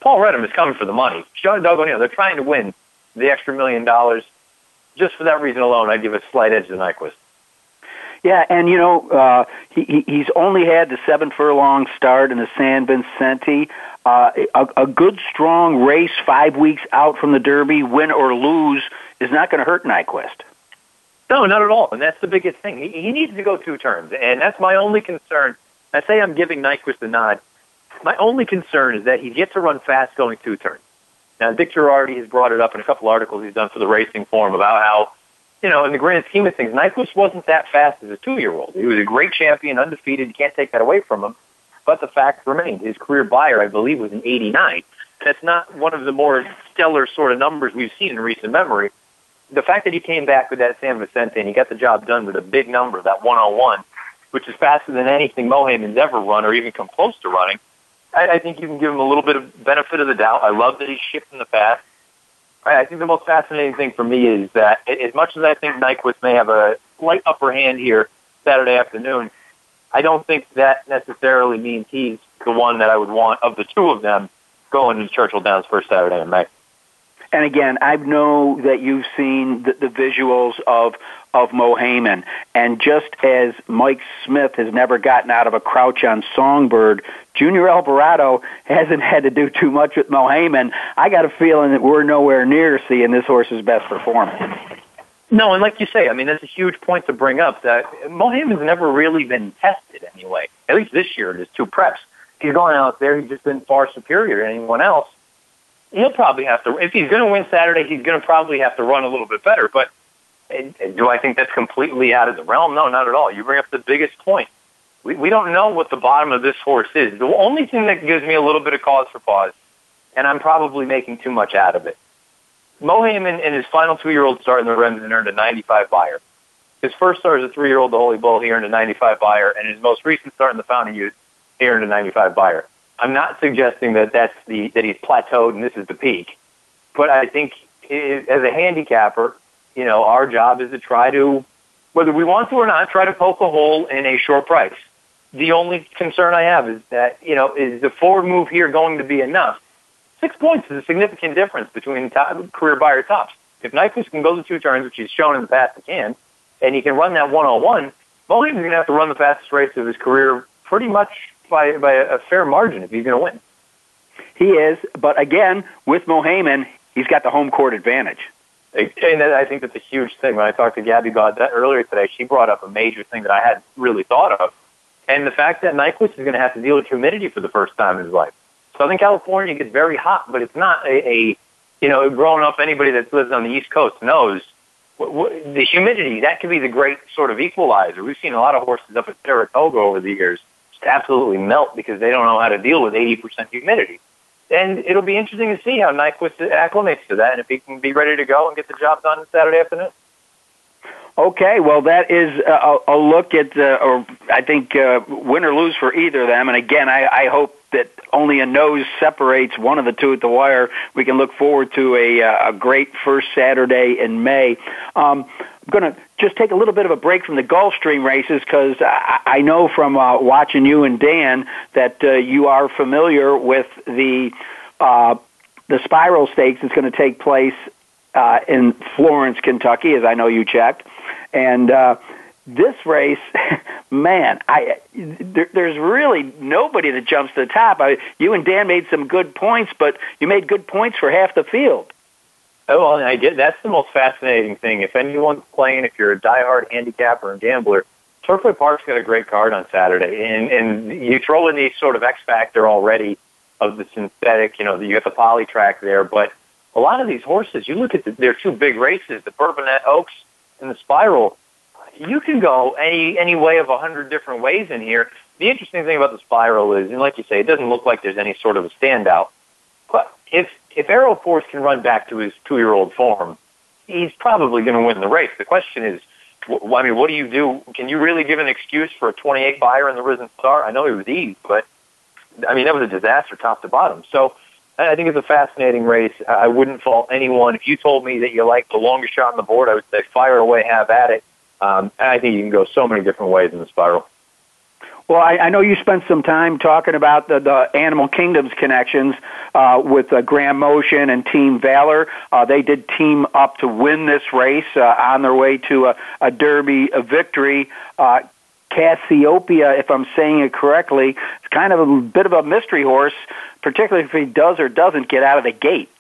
Paul Reddam is coming for the money. Doug O'Neill, they're trying to win the extra million dollars. Just for that reason alone, I'd give a slight edge to Nyquist. Yeah, and you know uh, he he's only had the seven furlong start in the San Vicente. Uh, a, a good strong race five weeks out from the Derby, win or lose, is not going to hurt Nyquist. No, not at all, and that's the biggest thing. He, he needs to go two turns, and that's my only concern. I say I'm giving Nyquist a nod. My only concern is that he's yet to run fast going two turns. Now, Dick Jerardi has brought it up in a couple articles he's done for the Racing Form about how, you know, in the grand scheme of things, Nyquist wasn't that fast as a two-year-old. He was a great champion, undefeated. You can't take that away from him. But the fact remains, his career Beyer, I believe, was in 89. That's not one of the more stellar sort of numbers we've seen in recent memory. The fact that he came back with that San Vicente and he got the job done with a big number, that 101, which is faster than anything Mohaymen's ever run or even come close to running, I, I think you can give him a little bit of benefit of the doubt. I love that he's in the past. I, I think the most fascinating thing for me is that as much as I think Nyquist may have a slight upper hand here Saturday afternoon, I don't think that necessarily means he's the one that I would want of the two of them going to Churchill Downs first Saturday in May. And again, I know that you've seen the, the visuals of of Mohaymen, and just as Mike Smith has never gotten out of a crouch on Songbird, Junior Alvarado hasn't had to do too much with Mohaymen. I got a feeling that we're nowhere near seeing this horse's best performance. No, and like you say, I mean, that's a huge point to bring up that Mohaymen's never really been tested anyway. At least this year in two preps. He's going out there, he's just been far superior to anyone else. He'll probably have to, if he's going to win Saturday, he's going to probably have to run a little bit better. But do I think that's completely out of the realm? No, not at all. You bring up the biggest point. We, we don't know what the bottom of this horse is. The only thing that gives me a little bit of cause for pause, and I'm probably making too much out of it, Mohaymen in his final two-year-old start in the Remsen earned a 95 Beyer. His first start as a three-year-old, the Holy Bull, he earned a 95 Beyer, and his most recent start in the Fountain Youth, he earned a 95 Beyer. I'm not suggesting that that's the that he's plateaued and this is the peak, but I think it, as a handicapper, you know, our job is to try to, whether we want to or not, try to poke a hole in a short price. The only concern I have is that, you know, is the forward move here going to be enough? Six points is a significant difference between top, career Beyer tops. If Nyquist can go the two turns, which he's shown in the past he can, and he can run that one-on-one, Mohaymen's going to have to run the fastest race of his career pretty much by, by a fair margin if he's going to win. He is, but again, with Mohaymen, he's got the home court advantage. And I think that's a huge thing. When I talked to Gabby about that earlier today, she brought up a major thing that I hadn't really thought of. And the fact that Nyquist is going to have to deal with humidity for the first time in his life. Southern California gets very hot, but it's not a, a you know, growing up, anybody that lives on the East Coast knows the humidity, that could be the great sort of equalizer. We've seen a lot of horses up at Saratoga over the years just absolutely melt because they don't know how to deal with 80% humidity. And it'll be interesting to see how Nyquist acclimates to that and if he can be ready to go and get the job done Saturday afternoon. Okay, well, that is a, a look at, uh, or I think, uh, win or lose for either of them. And again, I, I hope that only a nose separates one of the two at the wire. We can look forward to a, uh, a great first Saturday in May. Um, I'm going to just take a little bit of a break from the Gulfstream races because I, I know from uh, watching you and Dan that uh, you are familiar with the uh, the Spiral Stakes that's going to take place uh, in Florence, Kentucky, as I know you checked, and uh, this race, man, I there, there's really nobody that jumps to the top. I, you and Dan made some good points, but you made good points for half the field. Oh, well, and I get that's the most fascinating thing. If anyone's playing, if you're a diehard handicapper and gambler, Turfway Park's got a great card on Saturday, and and you throw in the sort of X factor already of the synthetic. You know, you got the poly track there, but a lot of these horses, you look at the, their two big races, the Bourbonette Oaks and the Spiral. You can go any any way of a hundred different ways in here. The interesting thing about the Spiral is, and like you say, it doesn't look like there's any sort of a standout. But if if Airoforce can run back to his two year old form, he's probably going to win the race. The question is, I mean, what do you do? Can you really give an excuse for a 28 Beyer in the Risen Star? I know he was easy, but I mean, that was a disaster top to bottom. So I think it's a fascinating race. I wouldn't fault anyone. If you told me that you like the longest shot on the board, I would say fire away, have at it. Um, I think you can go so many different ways in the spiral. Well, I, I know you spent some time talking about the, the Animal Kingdoms connections uh, with uh, Graham Motion and Team Valor. Uh, they did team up to win this race uh, on their way to a, a Derby a victory. Uh, Cassiopeia, if I'm saying it correctly, is kind of a bit of a mystery horse, particularly if he does or doesn't get out of the gate.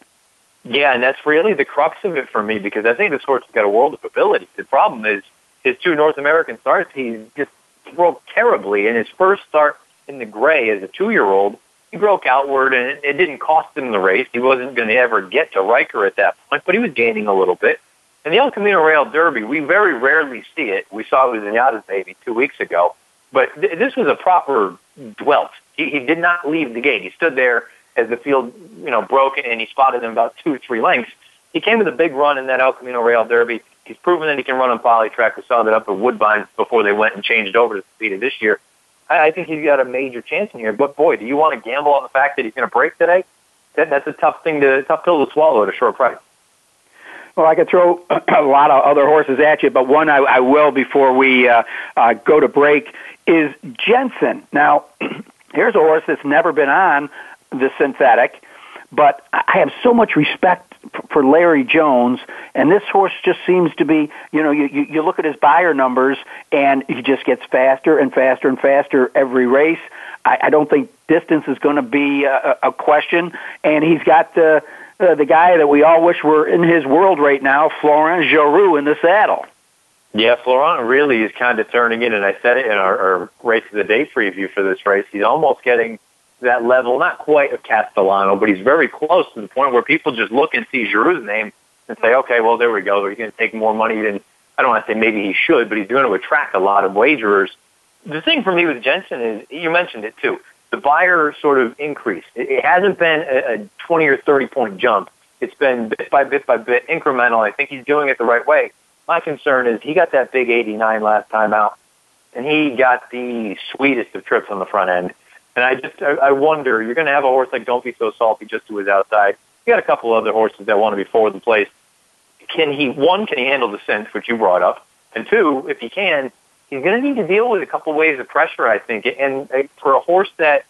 Yeah, and that's really the crux of it for me because I think this horse has got a world of ability. The problem is his two North American starts, he's just broke terribly. In his first start in the gray as a two-year-old, he broke outward, and it, didn't cost him the race. He wasn't going to ever get to Riker at that point, but he was gaining a little bit. And the El Camino Real Derby, we very rarely see it. We saw it with Zenyatta's baby two weeks ago, but th- this was a proper dwelt. He, he did not leave the gate. He stood there as the field, you know, broke, and he spotted him about two or three lengths. He came with a big run in that El Camino Real Derby. He's proven that he can run on poly track. We saw that up at Woodbine before they went and changed over to the speed of this year. I, I think he's got a major chance in here. But boy, do you want to gamble on the fact that he's going to break today? That, that's a tough thing to tough pill to swallow at a short price. Well, I could throw a lot of other horses at you, but one I, I will before we uh, uh, go to break is Jensen. Now, here's a horse that's never been on the synthetic, but I have so much respect for Larry Jones, and this horse just seems to be, you know, you, you, look at his Beyer numbers, and he just gets faster and faster and faster every race. I, I don't think distance is going to be a, a question, and he's got the uh, the guy that we all wish were in his world right now, Florent Geroux, in the saddle. Yeah, Florent really is kind of turning in, and I said it in our, our race of the day preview for this race. He's almost getting that level, not quite of Castellano, but he's very close to the point where people just look and see Geroux's name and say, okay, well, there we go. He's going to take more money than, I don't want to say maybe he should, but he's going to attract a lot of wagerers. The thing for me with Jensen is, you mentioned it too, the Beyer sort of increase. It hasn't been a 20 or 30 point jump. It's been bit by bit by bit, incremental. I think he's doing it the right way. My concern is he got that big 89 last time out, and he got the sweetest of trips on the front end. And I just, I, I wonder, you're going to have a horse like Don't Be So Salty just to his outside. You got a couple other horses that want to be forward the place. Can he, one, can he handle the cinch, which you brought up? And two, if he can, he's going to need to deal with a couple waves of pressure, I think. And uh, for a horse that,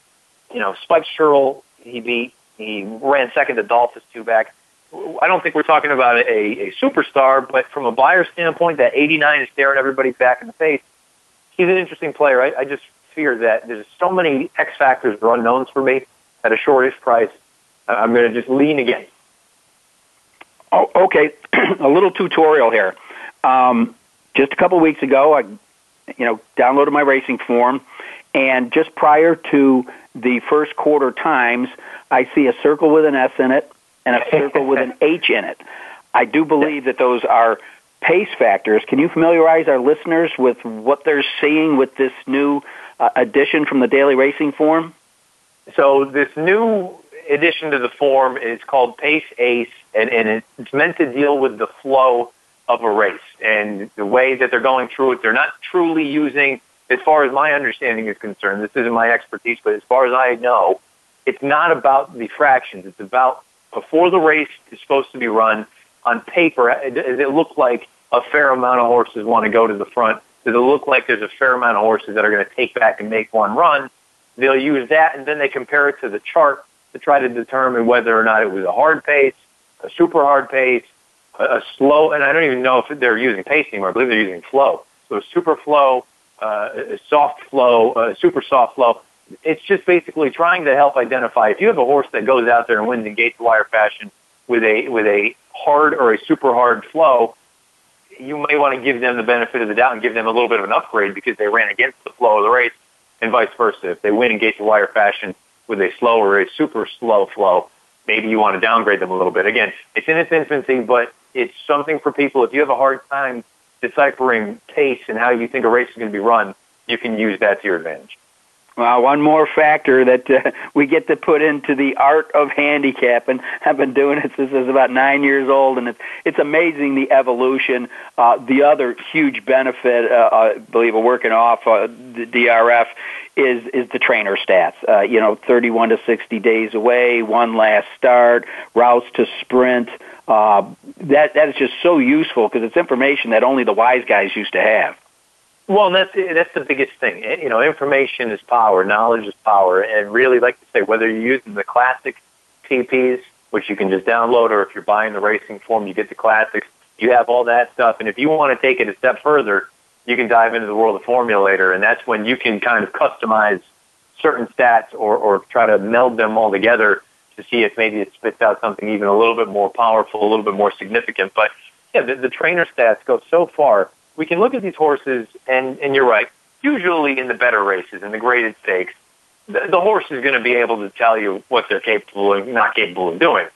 you know, Spike Churl, he beat, he ran second to Dolphus two back. I don't think we're talking about a, a superstar, but from a Beyer standpoint, that 89 is staring everybody back in the face. He's an interesting player. I, I just fear that there's so many X factors or unknowns for me at a shortish price. I'm going to just lean again. Oh, okay. a little tutorial here. Um, just a couple weeks ago, I, you know, downloaded my racing form, and just prior to the first quarter times, I see a circle with an S in it and a circle with an H in it. I do believe that those are pace factors. Can you familiarize our listeners with what they're seeing with this new uh, addition from the daily racing form? So this new addition to the form is called Pace Ace, and, and it's meant to deal with the flow of a race and the way that they're going through it. They're not truly using, as far as my understanding is concerned, this isn't my expertise, but as far as I know, it's not about the fractions. It's about before the race is supposed to be run on paper. Does it look like a fair amount of horses want to go to the front? Does it look like there's a fair amount of horses that are going to take back and make one run? They'll use that, and then they compare it to the chart to try to determine whether or not it was a hard pace, a super hard pace, a, a slow, and I don't even know if they're using pace anymore. I believe they're using flow. So super flow, uh, soft flow, a super soft flow. It's just basically trying to help identify if you have a horse that goes out there and wins in gate to wire fashion with a with a hard or a super hard flow, you may want to give them the benefit of the doubt and give them a little bit of an upgrade because they ran against the flow of the race, and vice versa. If they win in gate to wire fashion with a slow or a super slow flow, maybe you want to downgrade them a little bit. Again, it's in its infancy, but it's something for people. If you have a hard time deciphering pace and how you think a race is going to be run, you can use that to your advantage. Well, one more factor that uh, we get to put into the art of handicapping. I've been doing it since I was about nine years old, and it's it's amazing the evolution. Uh, the other huge benefit, uh, I believe, of working off uh, the DRF is is the trainer stats. Uh, you know, 31 to 60 days away, one last start, routes to sprint. Uh, that that is just so useful because it's information that only the wise guys used to have. Well, that's that's the biggest thing. Eh, you know, information is power, knowledge is power, and really, like to say, whether you're using the classic PPs, which you can just download, or if you're buying the racing form, you get the classics. You have all that stuff, and if you want to take it a step further, you can dive into the world of Formulator, and that's when you can kind of customize certain stats or or try to meld them all together to see if maybe it spits out something even a little bit more powerful, a little bit more significant. But yeah, the, the trainer stats go so far we can look at these horses, and, and you're right, usually in the better races, in the graded stakes, the, the horse is going to be able to tell you what they're capable of, not capable of doing.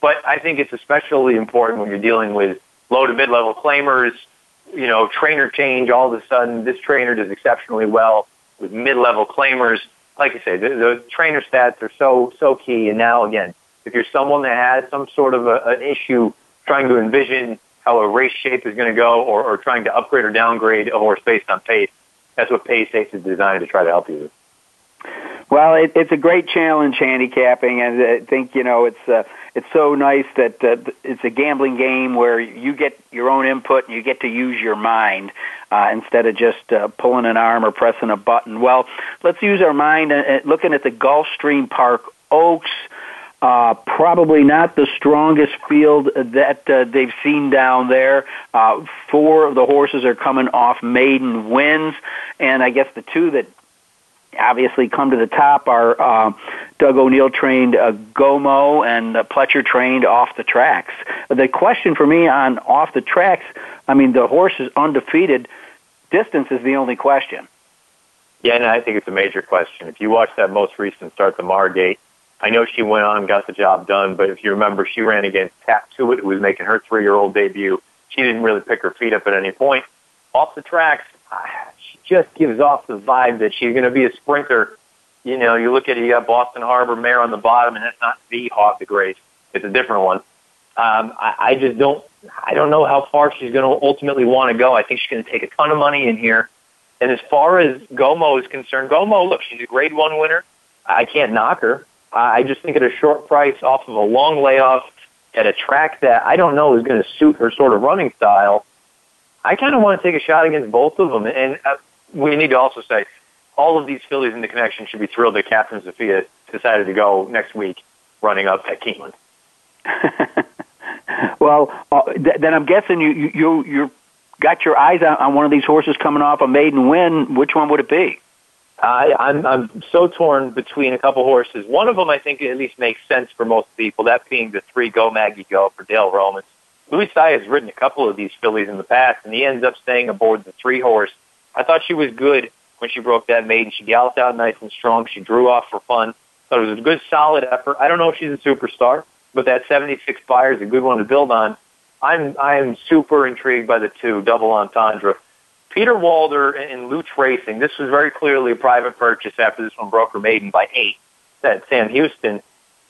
But I think it's especially important when you're dealing with low to mid-level claimers, you know, trainer change, all of a sudden this trainer does exceptionally well with mid-level claimers. Like I say, the, the trainer stats are so, so key. And now again, if you're someone that has some sort of a, an issue trying to envision how a race shape is going to go or, or trying to upgrade or downgrade a horse based on pace. That's what Pace Ace is designed to try to help you with. Well, it, it's a great challenge handicapping, and I think you know it's uh, it's so nice that uh, it's a gambling game where you get your own input and you get to use your mind uh, instead of just uh, pulling an arm or pressing a button. Well, let's use our mind. Uh, looking at the Gulfstream Park Oaks, Uh, probably not the strongest field that uh, they've seen down there. Uh, four of the horses are coming off maiden wins, and I guess the two that obviously come to the top are uh, Doug O'Neill trained uh, Gomo and uh, Pletcher trained off the tracks. The question for me on off the tracks, I mean, the horse is undefeated. Distance is the only question. Yeah, and I think it's a major question. If you watch that most recent start, the Margate, I know she went on and got the job done, but if you remember, she ran against Tap who was making her three-year-old debut. She didn't really pick her feet up at any point. Off the tracks, she just gives off the vibe that she's going to be a sprinter. You know, you look at you got Boston Harbor Mare on the bottom, and that's not the Hog the Grace. It's a different one. Um, I, I just don't. I don't know how far she's going to ultimately want to go. I think she's going to take a ton of money in here. And as far as Gomo is concerned, Gomo, look, she's a Grade One winner. I can't knock her. I just think at a short price, off of a long layoff, at a track that I don't know is going to suit her sort of running style, I kind of want to take a shot against both of them. And uh, we need to also say, all of these fillies in the connection should be thrilled that Cathryn Sophia decided to go next week running up at Keeneland. well, uh, th- then I'm guessing you you you you're got your eyes on one of these horses coming off a maiden win. Which one would it be? I, I'm I'm so torn between a couple horses. One of them I think at least makes sense for most people. That being the three Go Maggie Go for Dale Romans. Luis Saez has ridden a couple of these fillies in the past, and he ends up staying aboard the three horse. I thought she was good when she broke that maiden. She galloped out nice and strong. She drew off for fun. Thought it was a good, solid effort. I don't know if she's a superstar, but that 76 Beyer is a good one to build on. I'm I'm super intrigued by the two double entendre. Peter Walder and Loooch Racing. This was very clearly a private purchase after this one broke her maiden by eight at Sam Houston,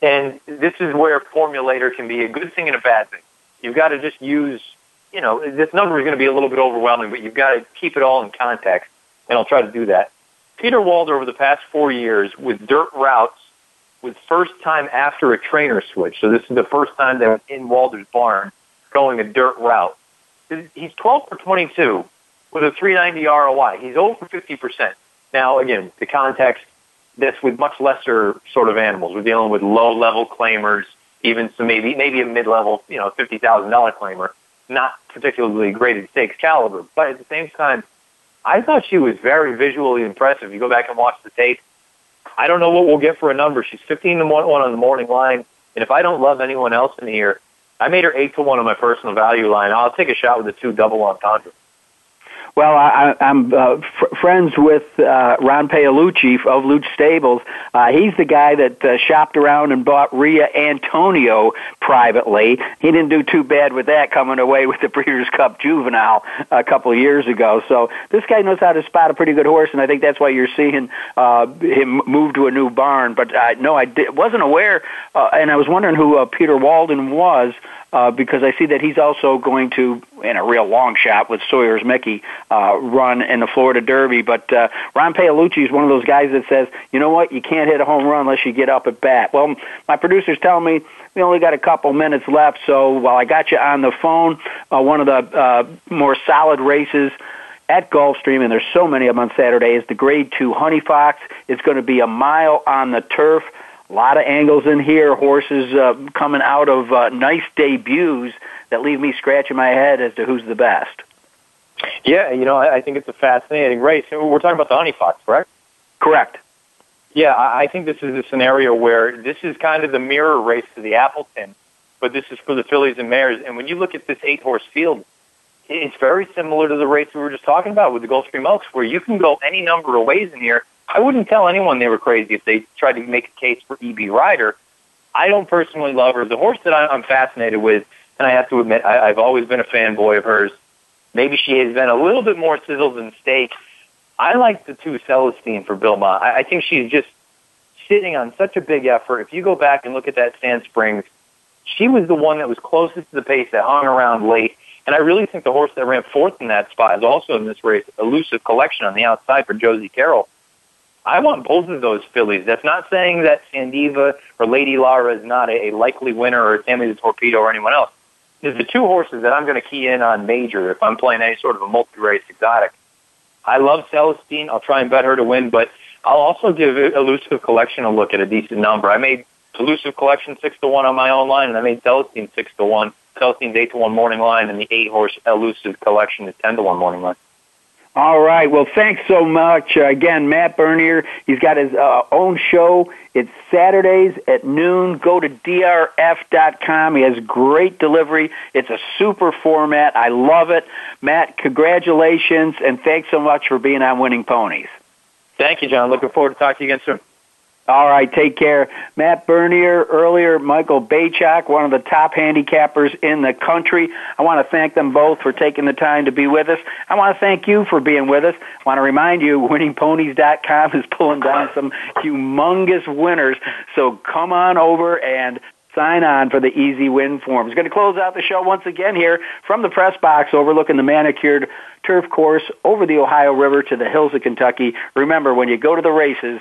and this is where formulator can be a good thing and a bad thing. You've got to just use, you know, this number is going to be a little bit overwhelming, but you've got to keep it all in context, and I'll try to do that. Peter Walder over the past four years with dirt routes with first time after a trainer switch. So this is the first time they're in Walder's barn going a dirt route. He's 12 for 22 with a 390 ROI. He's over 50%. Now, again, the context, that's with much lesser sort of animals. We're dealing with low-level claimers, even some maybe maybe a mid-level, you know, $50,000 claimer, not particularly graded stakes caliber. But at the same time, I thought she was very visually impressive. You go back and watch the tape. I don't know what we'll get for a number. She's 15 to 1 on the morning line. And if I don't love anyone else in here, I made her 8 to 1 on my personal value line. I'll take a shot with the two double entendre. Well, I, I'm uh, fr- friends with uh, Ron Paolucci of Loooch Stables. Uh, he's the guy that uh, shopped around and bought Ria Antonia privately. He didn't do too bad with that, coming away with the Breeders' Cup Juvenile a couple of years ago. So this guy knows how to spot a pretty good horse, and I think that's why you're seeing uh, him move to a new barn. But uh, no, I di- wasn't aware, uh, and I was wondering who uh, Peter Walder was uh, because I see that he's also going to, in a real long shot with Sawyer's Mickey, uh, run in the Florida Derby. But uh, Ron Paolucci is one of those guys that says, you know what, you can't hit a home run unless you get up at bat. Well, my producer's telling me we only got a couple minutes left, so while I got you on the phone, uh, one of the uh, more solid races at Gulfstream, and there's so many of them on Saturday, is the Grade 2 Honey Fox. It's going to be a mile on the turf. A lot of angles in here, horses uh, coming out of uh, nice debuts that leave me scratching my head as to who's the best. Yeah, you know, I, think it's a fascinating race. We're talking about the Honey Fox, correct? Correct. Yeah, I, think this is a scenario where this is kind of the mirror race to the Appleton, but this is for the fillies and mares. And when you look at this eight-horse field, it's very similar to the race we were just talking about with the Gulfstream Oaks, where you can go any number of ways in here I wouldn't tell anyone they were crazy if they tried to make a case for EB Rider. I don't personally love her. The horse that I'm fascinated with, and I have to admit, I, I've always been a fanboy of hers. Maybe she has been a little bit more sizzled than steak. I like the two Celestine for Bill Mott. I, I think she's just sitting on such a big effort. If you go back and look at that Sand Springs, she was the one that was closest to the pace that hung around late. And I really think the horse that ran fourth in that spot is also in this race, Elusive Collection on the outside for Josie Carroll. I want both of those fillies. That's not saying that Sandiva or Lady Lara is not a, likely winner or Tammy the Torpedo or anyone else. There's the two horses that I'm going to key in on major if I'm playing any sort of a multi-race exotic. I love Celestine. I'll try and bet her to win, but I'll also give Elusive Collection a look at a decent number. I made Elusive Collection six to one on my own line, and I made Celestine six to one. Celestine's eight to one morning line, and the eight horse Elusive Collection is ten to one morning line. All right. Well, thanks so much. Uh, again, Matt Bernier, he's got his uh, own show. It's Saturdays at noon. Go to drf.com. He has great delivery. It's a super format. I love it. Matt, congratulations, and thanks so much for being on Winning Ponies. Thank you, John. Looking forward to talking to you again soon. All right, take care. Matt Bernier, earlier Michael Beychok, one of the top handicappers in the country. I want to thank them both for taking the time to be with us. I want to thank you for being with us. I want to remind you, winningponies.com is pulling down some humongous winners. So come on over and sign on for the easy win forms. Going to close out the show once again here from the press box overlooking the manicured turf course over the Ohio River to the hills of Kentucky. Remember, when you go to the races,